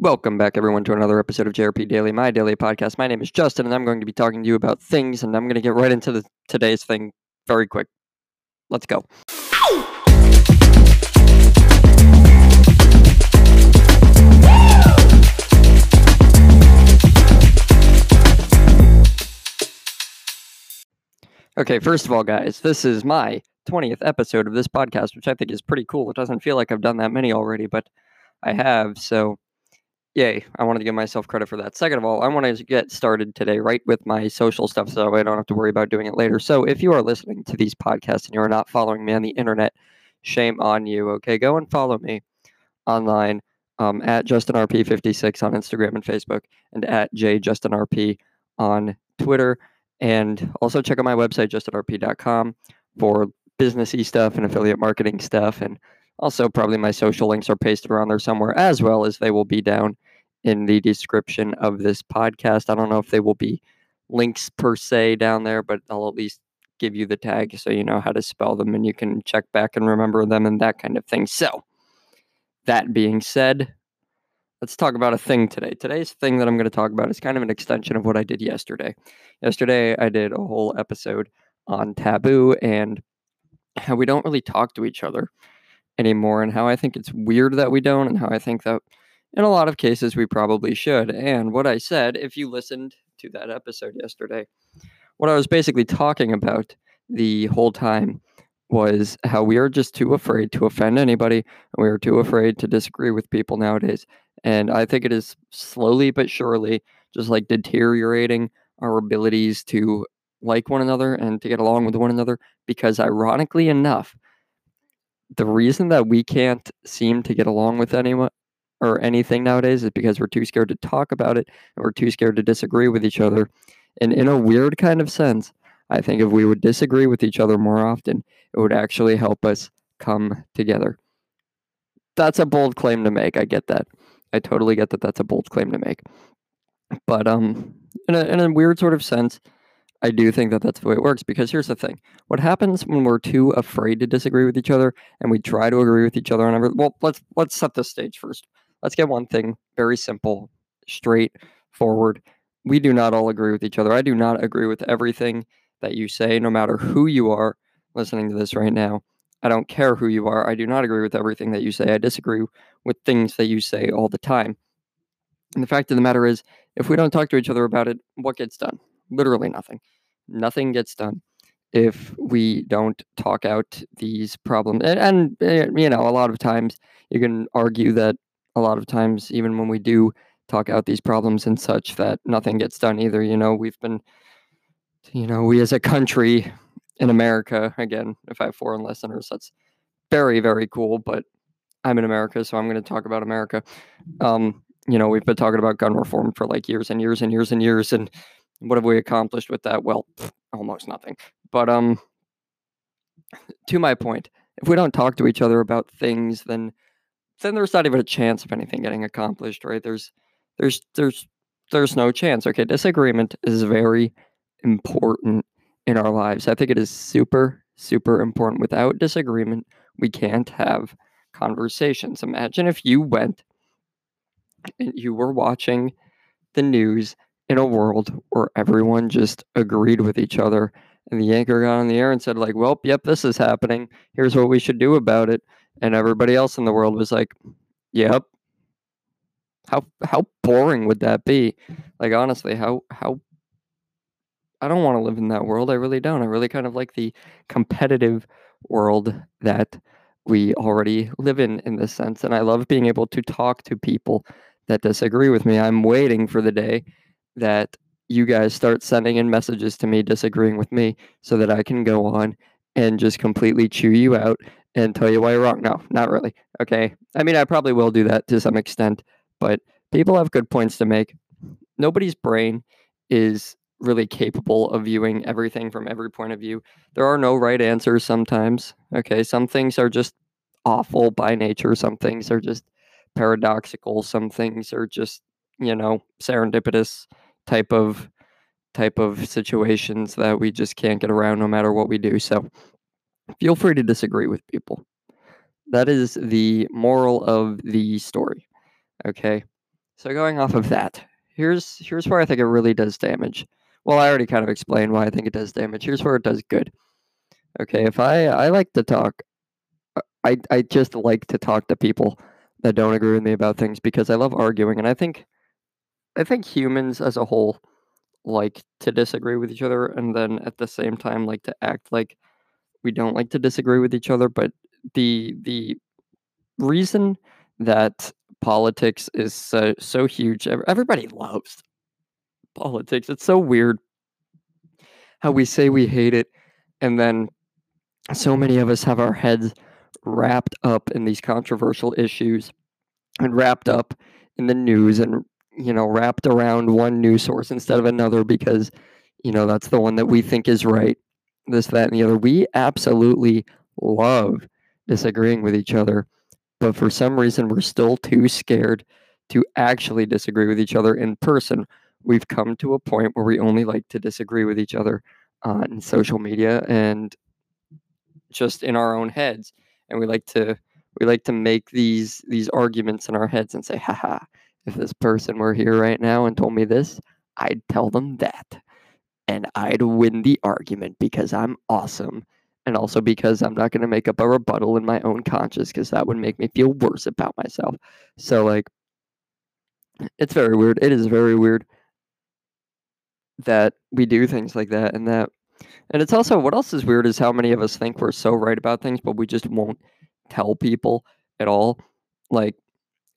Welcome back, everyone, to another episode of JRP Daily, my daily podcast. My name is Justin, and I'm going to be talking to you about things, and I'm going to get right into the, today's thing very quick. Let's go. Okay, first of all, guys, this is my 20th episode of this podcast, which I think is pretty cool. It doesn't feel like I've done that many already, but I have. So, yay, I wanted to give myself credit for that. Second of all, I want to get started today right with my social stuff so I don't have to worry about doing it later. So, if you are listening to these podcasts and you are not following me on the internet, shame on you. Okay, go and follow me online um, at JustinRP56 on Instagram and Facebook and at JJustinRP on Twitter. And also check out my website, justinrp.com, for businessy stuff and affiliate marketing stuff. And also, probably my social links are pasted around there somewhere, as well as they will be down in the description of this podcast. I don't know if they will be links per se down there, but I'll at least give you the tag so you know how to spell them and you can check back and remember them and that kind of thing. So, that being said, let's talk about a thing today. Today's thing that I'm going to talk about is kind of an extension of what I did yesterday. Yesterday, I did a whole episode on taboo and how we don't really talk to each other anymore, and how I think it's weird that we don't, and how I think that in a lot of cases we probably should. And what I said, if you listened to that episode yesterday, what I was basically talking about the whole time was how we are just too afraid to offend anybody and we are too afraid to disagree with people nowadays and I think it is slowly but surely just like deteriorating our abilities to like one another and to get along with one another. Because ironically enough, the reason that we can't seem to get along with anyone or anything nowadays is because we're too scared to talk about it and we're too scared to disagree with each other. And in a weird kind of sense, I think if we would disagree with each other more often, it would actually help us come together. That's a bold claim to make. I get that. I totally get that that's a bold claim to make. But um, in a, in a weird sort of sense, I do think that that's the way it works because here's the thing. What happens when we're too afraid to disagree with each other and we try to agree with each other on everything? Well, let's let's set the stage first. Let's get one thing very simple, straightforward. We do not all agree with each other. I do not agree with everything that you say, no matter who you are listening to this right now. I don't care who you are. I do not agree with everything that you say. I disagree with things that you say all the time. And the fact of the matter is, if we don't talk to each other about it, what gets done? Literally nothing. Nothing gets done if we don't talk out these problems. And, and, eh, you know, a lot of times you can argue that a lot of times, even when we do talk out these problems and such, that nothing gets done either. You know, we've been, you know, we as a country in America. Again, if I have foreign listeners, that's very, very cool. But I'm in America, so I'm going to talk about America. Um, you know, we've been talking about gun reform for like years and years and years and years. And what have we accomplished with that? Well, almost nothing. But um, to my point, if we don't talk to each other about things, then then there's not even a chance of anything getting accomplished, right? There's there's there's there's no chance. Okay, disagreement is very important in our lives. I think it is super, super important. Without disagreement, we can't have conversations. Imagine if you went and you were watching the news in a world where everyone just agreed with each other and the anchor got on the air and said like well yep this is happening here's what we should do about it and everybody else in the world was like yep how how boring would that be like honestly how how I don't want to live in that world. I really don't. I really kind of like the competitive world that we already live in in this sense. And I love being able to talk to people that disagree with me. I'm waiting for the day that you guys start sending in messages to me disagreeing with me so that I can go on and just completely chew you out and tell you why you're wrong. No, not really. Okay. I mean, I probably will do that to some extent, but people have good points to make. Nobody's brain is really capable of viewing everything from every point of view. There are no right answers sometimes. Okay, some things are just awful by nature, some things are just paradoxical, some things are just, you know, serendipitous type of type of situations that we just can't get around no matter what we do. So feel free to disagree with people. That is the moral of the story. Okay? So going off of that, here's here's where I think it really does damage. Well, I already kind of explained why I think it does damage. Here's where it does good. Okay, if I I like to talk, uh, I I just like to talk to people that don't agree with me about things because I love arguing, and I think I think humans as a whole like to disagree with each other, and then at the same time like to act like we don't like to disagree with each other. But the the reason that politics is so so huge, everybody loves politics. It's so weird how we say we hate it, and then so many of us have our heads wrapped up in these controversial issues and wrapped up in the news and you know wrapped around one news source instead of another because you know that's the one that we think is right this that and the other we absolutely love disagreeing with each other but for some reason we're still too scared to actually disagree with each other in person we've come to a point where we only like to disagree with each other on social media and just in our own heads and we like to we like to make these these arguments in our heads and say "Ha ha! if this person were here right now and told me this i'd tell them that and i'd win the argument because i'm awesome and also because i'm not going to make up a rebuttal in my own conscience because that would make me feel worse about myself so like it's very weird it is very weird that we do things like that and that and it's also what else is weird is how many of us think we're so right about things, but we just won't tell people at all. Like,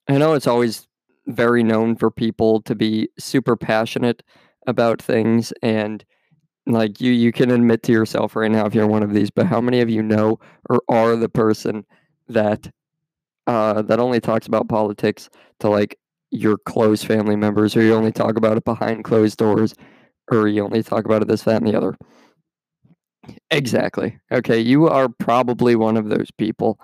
I know it's always very known for people to be super passionate about things and like you you can admit to yourself right now if you're one of these but how many of you know or are the person that uh that only talks about politics to like your close family members or you only talk about it behind closed doors or you only talk about it this that and the other Exactly. Okay, you are probably one of those people.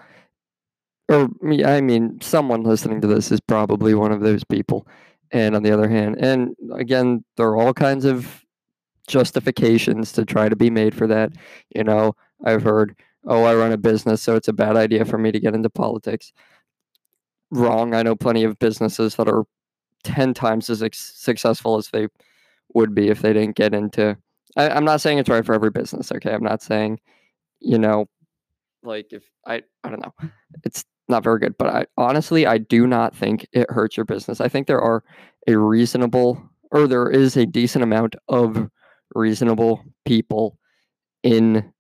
Or I mean, someone listening to this is probably one of those people. And on the other hand, and again, there are all kinds of justifications to try to be made for that. You know, I've heard, oh, I run a business, so it's a bad idea for me to get into politics. Wrong. I know plenty of businesses that are 10 times as successful as they would be if they didn't get into I, I'm not saying it's right for every business. Okay, I'm not saying, you know, like if I I don't know, it's not very good. But I honestly I do not think it hurts your business. I think there are a reasonable or there is a decent amount of reasonable people in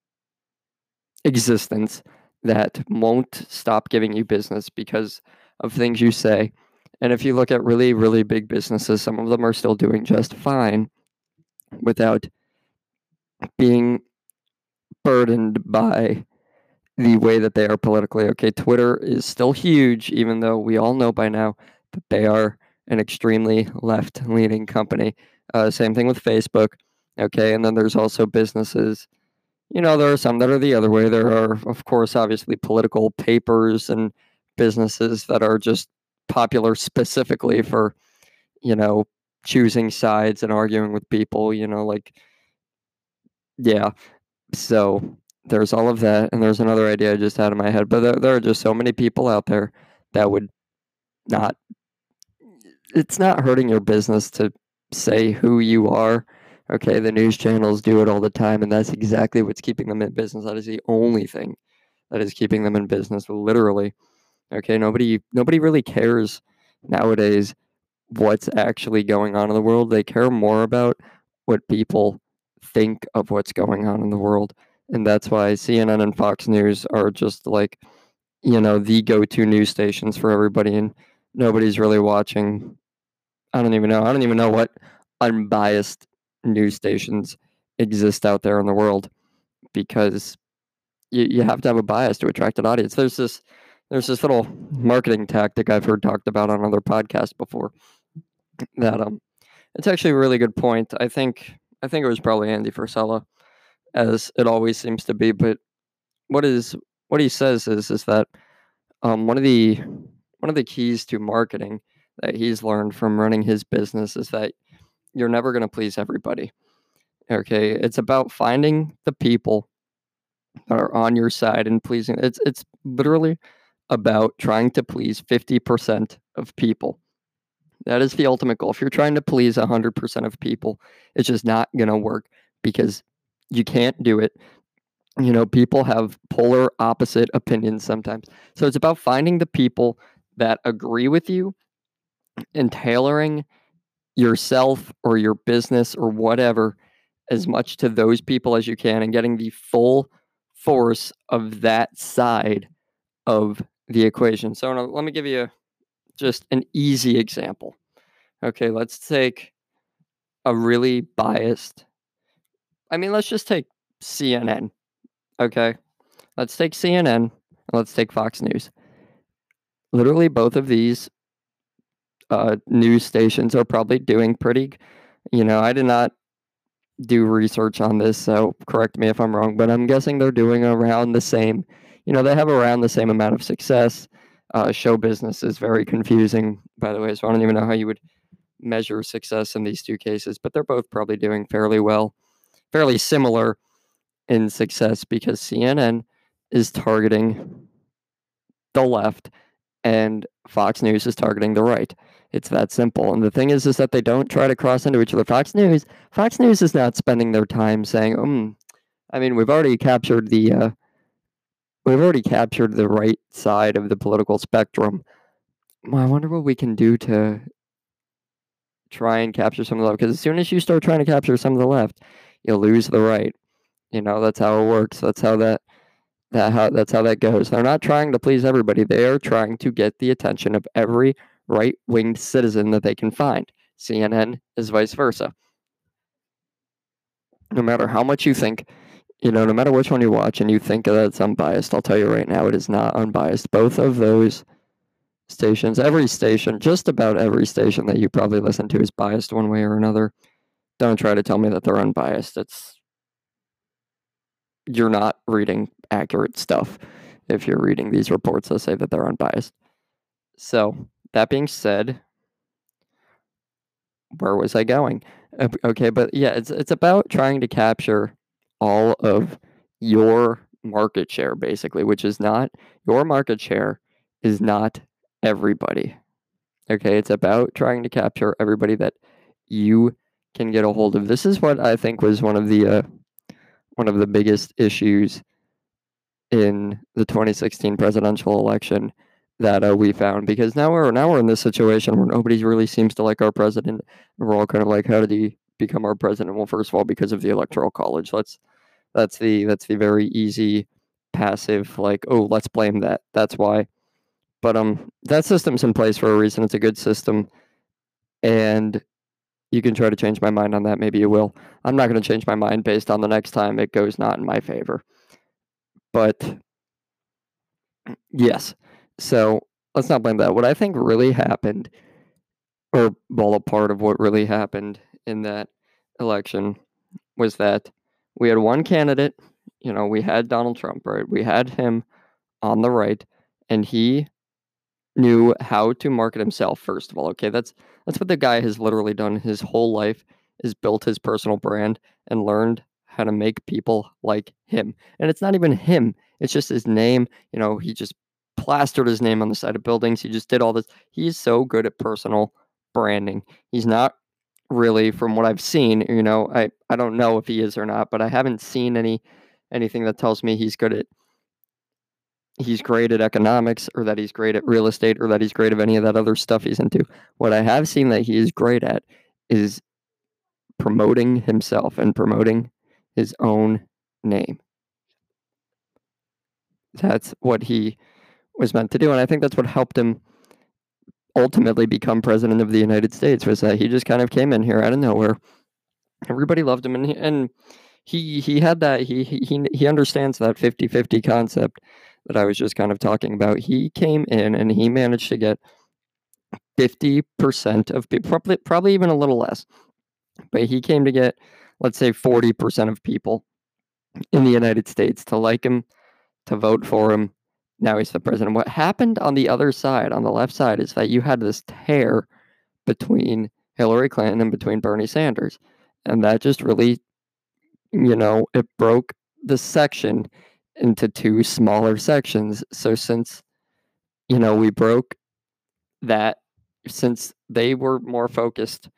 existence that won't stop giving you business because of things you say. And if you look at really, really big businesses, some of them are still doing just fine without being burdened by the way that they are politically. Okay, Twitter is still huge, even though we all know by now that they are an extremely left leaning company. Uh, same thing with Facebook. Okay, and then there's also businesses. You know, there are some that are the other way. There are, of course, obviously political papers and businesses that are just popular specifically for, you know, choosing sides and arguing with people. You know, like yeah. So there's all of that, and there's another idea I just had in my head. But there, there are just so many people out there that would not. It's not hurting your business to say who you are. Okay, the news channels do it all the time, and that's exactly what's keeping them in business. That is the only thing that is keeping them in business, literally. Okay, nobody nobody really cares nowadays what's actually going on in the world. They care more about what people think of what's going on in the world. And that's why CNN and Fox News are just like, you know, the go to news stations for everybody. And nobody's really watching. I don't even know. I don't even know what unbiased news stations exist out there in the world because you, you have to have a bias to attract an audience. There's this there's this little marketing tactic I've heard talked about on other podcasts before that um it's actually a really good point. I think I think it was probably Andy Frisella, as it always seems to be. But what is what he says is is that um, one of the one of the keys to marketing that he's learned from running his business is that you're never going to please everybody. Okay, it's about finding the people that are on your side and pleasing. It's it's literally about trying to please 50% of people. That is the ultimate goal. If you're trying to please 100% of people, it's just not going to work because you can't do it. You know, people have polar opposite opinions sometimes. So it's about finding the people that agree with you and tailoring yourself or your business or whatever as much to those people as you can and getting the full force of that side of the equation. So let me give you just an easy example. Okay, let's take a really biased. I mean, let's just take CNN. Okay, let's take CNN. And let's take Fox News. Literally, both of these uh, news stations are probably doing pretty. You know, I did not do research on this, so correct me if I'm wrong, but I'm guessing they're doing around the same. You know, they have around the same amount of success. Uh, show business is very confusing, by the way, so I don't even know how you would measure success in these two cases, but they're both probably doing fairly well, fairly similar in success because CNN is targeting the left and Fox News is targeting the right. It's that simple. And the thing is, is that they don't try to cross into each other. Fox News, Fox News is not spending their time saying, um, I mean, we've already captured the, uh, we've already captured the right side of the political spectrum. Well, I wonder what we can do to try and capture some of the left. Because as soon as you start trying to capture some of the left, you'll lose the right. You know, that's how it works. That's how that that how that's how that goes. They're not trying to please everybody. They are trying to get the attention of every right winged citizen that they can find. CNN is vice versa. No matter how much you think, you know, no matter which one you watch and you think that it's unbiased, I'll tell you right now, it is not unbiased. Both of those stations, every station, just about every station that you probably listen to is biased one way or another. Don't try to tell me that they're unbiased. It's you're not reading accurate stuff if you're reading these reports that say that they're unbiased. So, that being said, where was I going? Okay, but yeah, it's it's about trying to capture all of your market share basically, which is not your market share is not everybody. Okay, it's about trying to capture everybody that you can get a hold of. This is what I think was one of the uh, one of the biggest issues in the 2016 presidential election that uh, we found because now we're now we're in this situation where nobody really seems to like our president. We're all kind of like, how did he become our president? Well, first of all, because of the electoral college. Let's that's the that's the very easy passive like, oh, let's blame that. That's why. But um, that system's in place for a reason. It's a good system, and you can try to change my mind on that. Maybe you will. I'm not going to change my mind based on the next time it goes not in my favor. But yes, so let's not blame that. What I think really happened, or a part of what really happened in that election was that we had one candidate. You know, we had Donald Trump, right? We had him on the right, and he knew how to market himself first of all okay? That's that's what the guy has literally done his whole life is built his personal brand and learned how to make people like him. And it's not even him it's just his name you know he just plastered his name on the side of buildings he just did all this. He's so good at personal branding. He's not really from what i've seen you know i i don't know if he is or not but i haven't seen any anything that tells me he's good at he's great at economics or that he's great at real estate or that he's great at any of that other stuff he's into. What I have seen that he is great at is promoting himself and promoting his own name. That's what he was meant to do. And I think that's what helped him ultimately become president of the United States was that he just kind of came in here out of nowhere. Everybody loved him and he, and he he had that he he he understands that 50-50 concept that I was just kind of talking about, he came in and he managed to get 50% of people, probably, probably even a little less, but he came to get, let's say, 40% of people in the United States to like him, to vote for him. Now he's the president. What happened on the other side, on the left side, is that you had this tear between Hillary Clinton and between Bernie Sanders. And that just really, you know, it broke the section into two smaller sections. So since you know we broke that since they were more focused,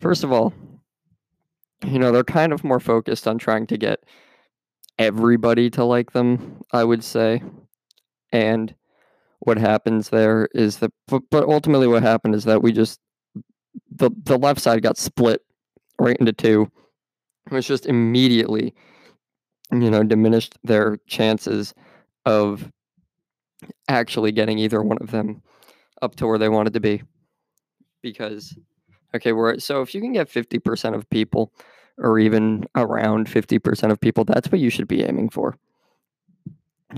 first of all, you know, they're kind of more focused on trying to get everybody to like them, I would say. And what happens there is that, but, but ultimately, what happened is that we just, the, the left side got split right into two. It was just immediately, you know, diminished their chances of actually getting either one of them up to where they wanted to be. Because, okay, we're so if you can get 50% of people, or even around 50% of people, that's what you should be aiming for.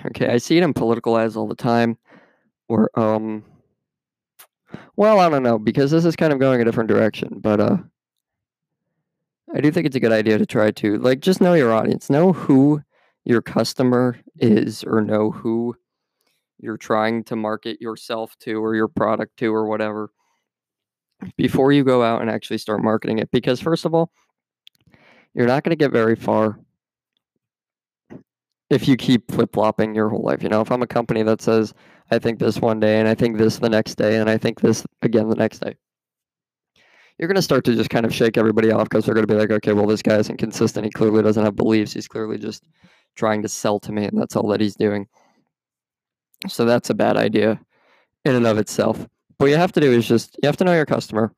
Okay, I see it in political ads all the time where, um, well, I don't know, because this is kind of going a different direction, but, uh, I do think it's a good idea to try to, like, just know your audience, know who your customer is, or know who you're trying to market yourself to or your product to or whatever before you go out and actually start marketing it. Because, first of all, you're not going to get very far if you keep flip flopping your whole life. You know, if I'm a company that says, I think this one day and I think this the next day and I think this again the next day, you're going to start to just kind of shake everybody off because they're going to be like, okay, well, this guy isn't consistent. He clearly doesn't have beliefs. He's clearly just trying to sell to me, and that's all that he's doing. So that's a bad idea in and of itself. What you have to do is just, you have to know your customer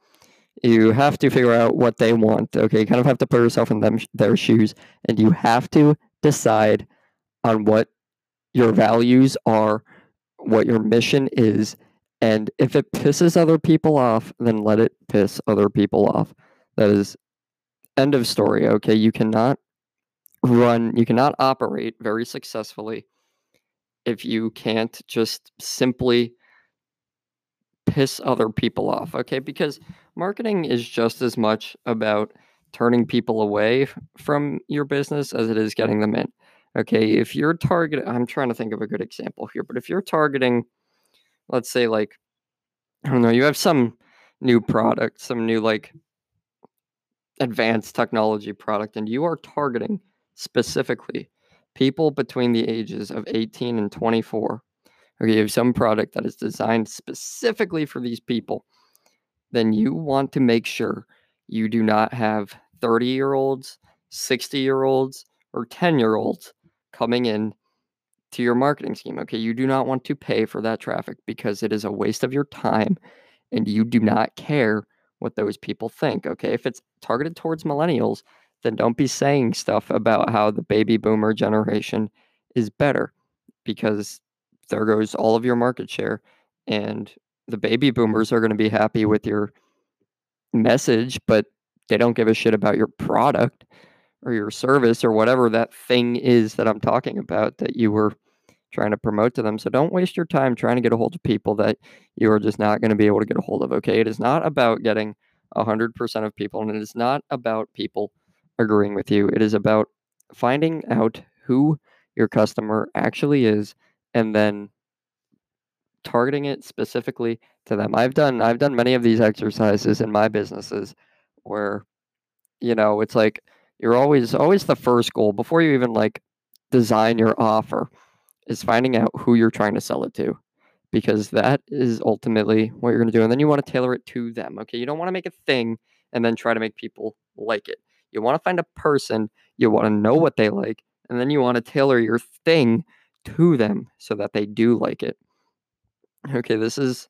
you have to figure out what they want. Okay, you kind of have to put yourself in them their shoes, and you have to decide on what your values are, what your mission is, and if it pisses other people off, then let it piss other people off. That is end of story. Okay, you cannot run, you cannot operate very successfully if you can't just simply piss other people off. Okay, because marketing is just as much about turning people away from your business as it is getting them in. Okay, if you're targeting, I'm trying to think of a good example here, but if you're targeting, let's say, like, I don't know, you have some new product, some new, like, advanced technology product, and you are targeting specifically people between the ages of 18 and 24. Okay, you have some product that is designed specifically for these people then you want to make sure you do not have 30 year olds, 60 year olds, or 10 year olds coming in to your marketing scheme. Okay, you do not want to pay for that traffic because it is a waste of your time and you do not care what those people think. Okay, if it's targeted towards millennials, then don't be saying stuff about how the baby boomer generation is better because there goes all of your market share and the baby boomers are going to be happy with your message, but they don't give a shit about your product or your service or whatever that thing is that I'm talking about that you were trying to promote to them. So don't waste your time trying to get a hold of people that you are just not going to be able to get a hold of. Okay. It is not about getting 100% of people, and it is not about people agreeing with you. It is about finding out who your customer actually is and then targeting it specifically to them. I've done I've done many of these exercises in my businesses where you know, it's like you're always always the first goal before you even like design your offer is finding out who you're trying to sell it to because that is ultimately what you're going to do and then you want to tailor it to them. Okay? You don't want to make a thing and then try to make people like it. You want to find a person, you want to know what they like, and then you want to tailor your thing to them so that they do like it okay, this is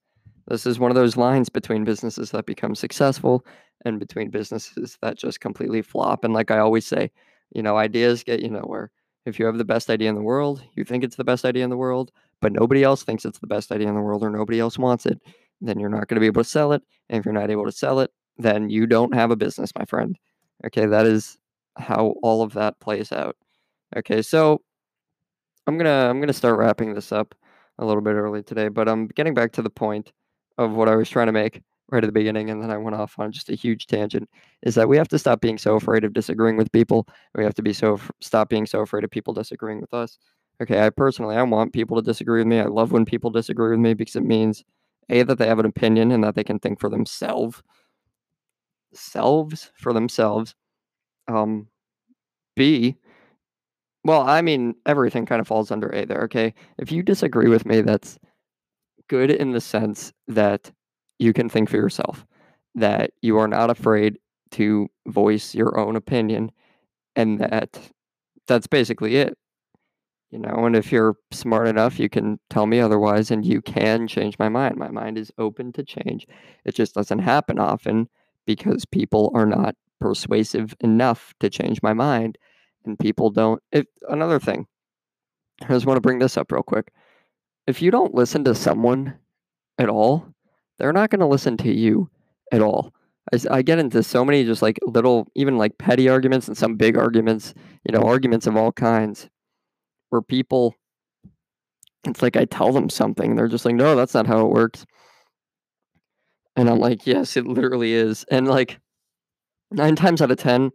this is one of those lines between businesses that become successful and between businesses that just completely flop. And like I always say, you know, ideas get you nowhere. If you have the best idea in the world, you think it's the best idea in the world, but nobody else thinks it's the best idea in the world or nobody else wants it, then you're not going to be able to sell it. And if you're not able to sell it, then you don't have a business, my friend. Okay, that is how all of that plays out. Okay, so I'm going to I'm going to start wrapping this up a little bit early today, but I'm getting back to the point of what I was trying to make right at the beginning, and then I went off on just a huge tangent. Is that we have to stop being so afraid of disagreeing with people. We have to be so stop being so afraid of people disagreeing with us. Okay, I personally I want people to disagree with me. I love when people disagree with me because it means a that they have an opinion and that they can think for themselves, selves for themselves. Um, B well, I mean, everything kind of falls under A there, okay? If you disagree with me, that's good in the sense that you can think for yourself, that you are not afraid to voice your own opinion, and that that's basically it. You know, and if you're smart enough, you can tell me otherwise, and you can change my mind. My mind is open to change. It just doesn't happen often because people are not persuasive enough to change my mind, and people don't. If another thing, I just want to bring this up real quick. If you don't listen to someone at all, they're not going to listen to you at all. I, I get into so many just like little, even like petty arguments and some big arguments, you know, arguments of all kinds where people, it's like I tell them something, they're just like, no, that's not how it works. And I'm like, yes, it literally is. And like nine times out of 10,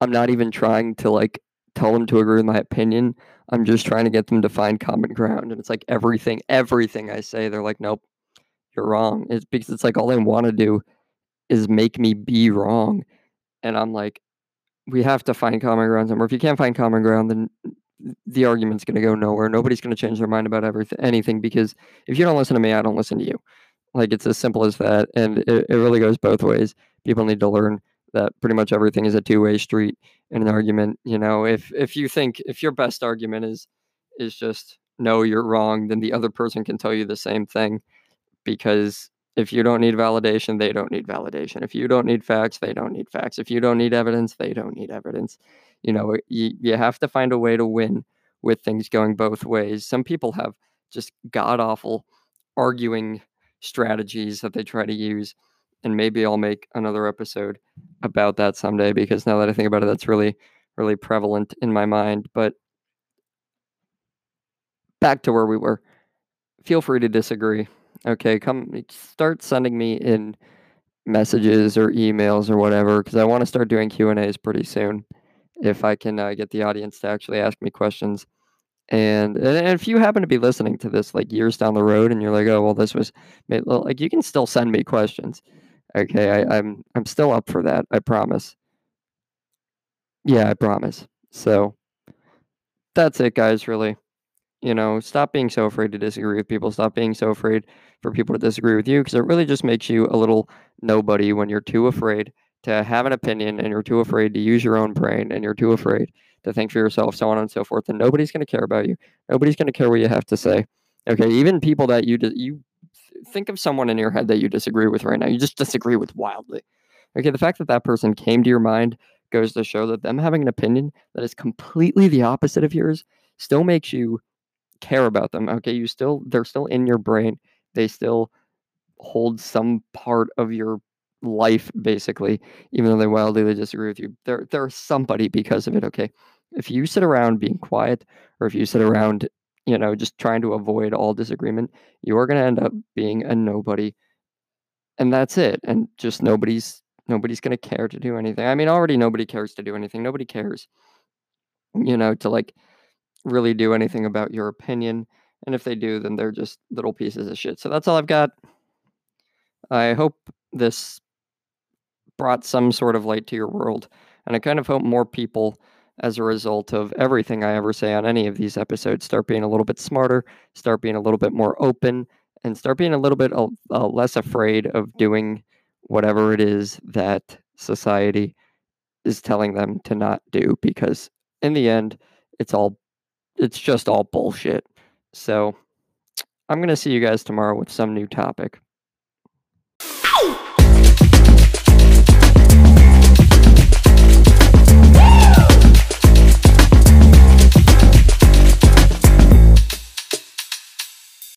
I'm not even trying to like tell them to agree with my opinion. I'm just trying to get them to find common ground. And it's like everything, everything I say, they're like, nope, you're wrong. It's because it's like all they want to do is make me be wrong. And I'm like, we have to find common ground somewhere. If you can't find common ground, then the argument's going to go nowhere. Nobody's going to change their mind about everything, anything because if you don't listen to me, I don't listen to you. Like it's as simple as that. And it, it really goes both ways. People need to learn that pretty much everything is a two-way street in an argument. You know, if if you think if your best argument is is just no, you're wrong, then the other person can tell you the same thing because if you don't need validation, they don't need validation. If you don't need facts, they don't need facts. If you don't need evidence, they don't need evidence. You know, you, you have to find a way to win with things going both ways. Some people have just god awful arguing strategies that they try to use. And maybe I'll make another episode about that someday because now that I think about it, that's really, really prevalent in my mind. But back to where we were. Feel free to disagree. Okay, come start sending me in messages or emails or whatever because I want to start doing Q and A's pretty soon. If I can uh, get the audience to actually ask me questions, and, and if you happen to be listening to this like years down the road and you're like, oh well, this was made, like you can still send me questions. Okay, I, I'm I'm still up for that. I promise. Yeah, I promise. So that's it, guys. Really you know, stop being so afraid to disagree with people. Stop being so afraid for people to disagree with you because it really just makes you a little nobody when you're too afraid to have an opinion and you're too afraid to use your own brain and you're too afraid to think for yourself, so on and so forth. And nobody's going to care about you. Nobody's going to care what you have to say. Okay, even people that you you think of someone in your head that you disagree with right now. You just disagree with wildly. Okay, the fact that that person came to your mind goes to show that them having an opinion that is completely the opposite of yours still makes you care about them. Okay, you still they're still in your brain. They still hold some part of your life basically, even though they wildly disagree with you. They're they're somebody because of it. Okay, if you sit around being quiet, or if you sit around, you know, just trying to avoid all disagreement, you are going to end up being a nobody, and that's it. And just nobody's nobody's going to care to do anything. I mean, already nobody cares to do anything. Nobody cares, you know, to like really do anything about your opinion. And if they do, then they're just little pieces of shit. So that's all I've got. I hope this brought some sort of light to your world. And I kind of hope more people, as a result of everything I ever say on any of these episodes, start being a little bit smarter, start being a little bit more open, and start being a little bit uh, uh less afraid of doing whatever it is that society is telling them to not do. Because in the end, it's all it's just all bullshit. So I'm going to see you guys tomorrow with some new topic.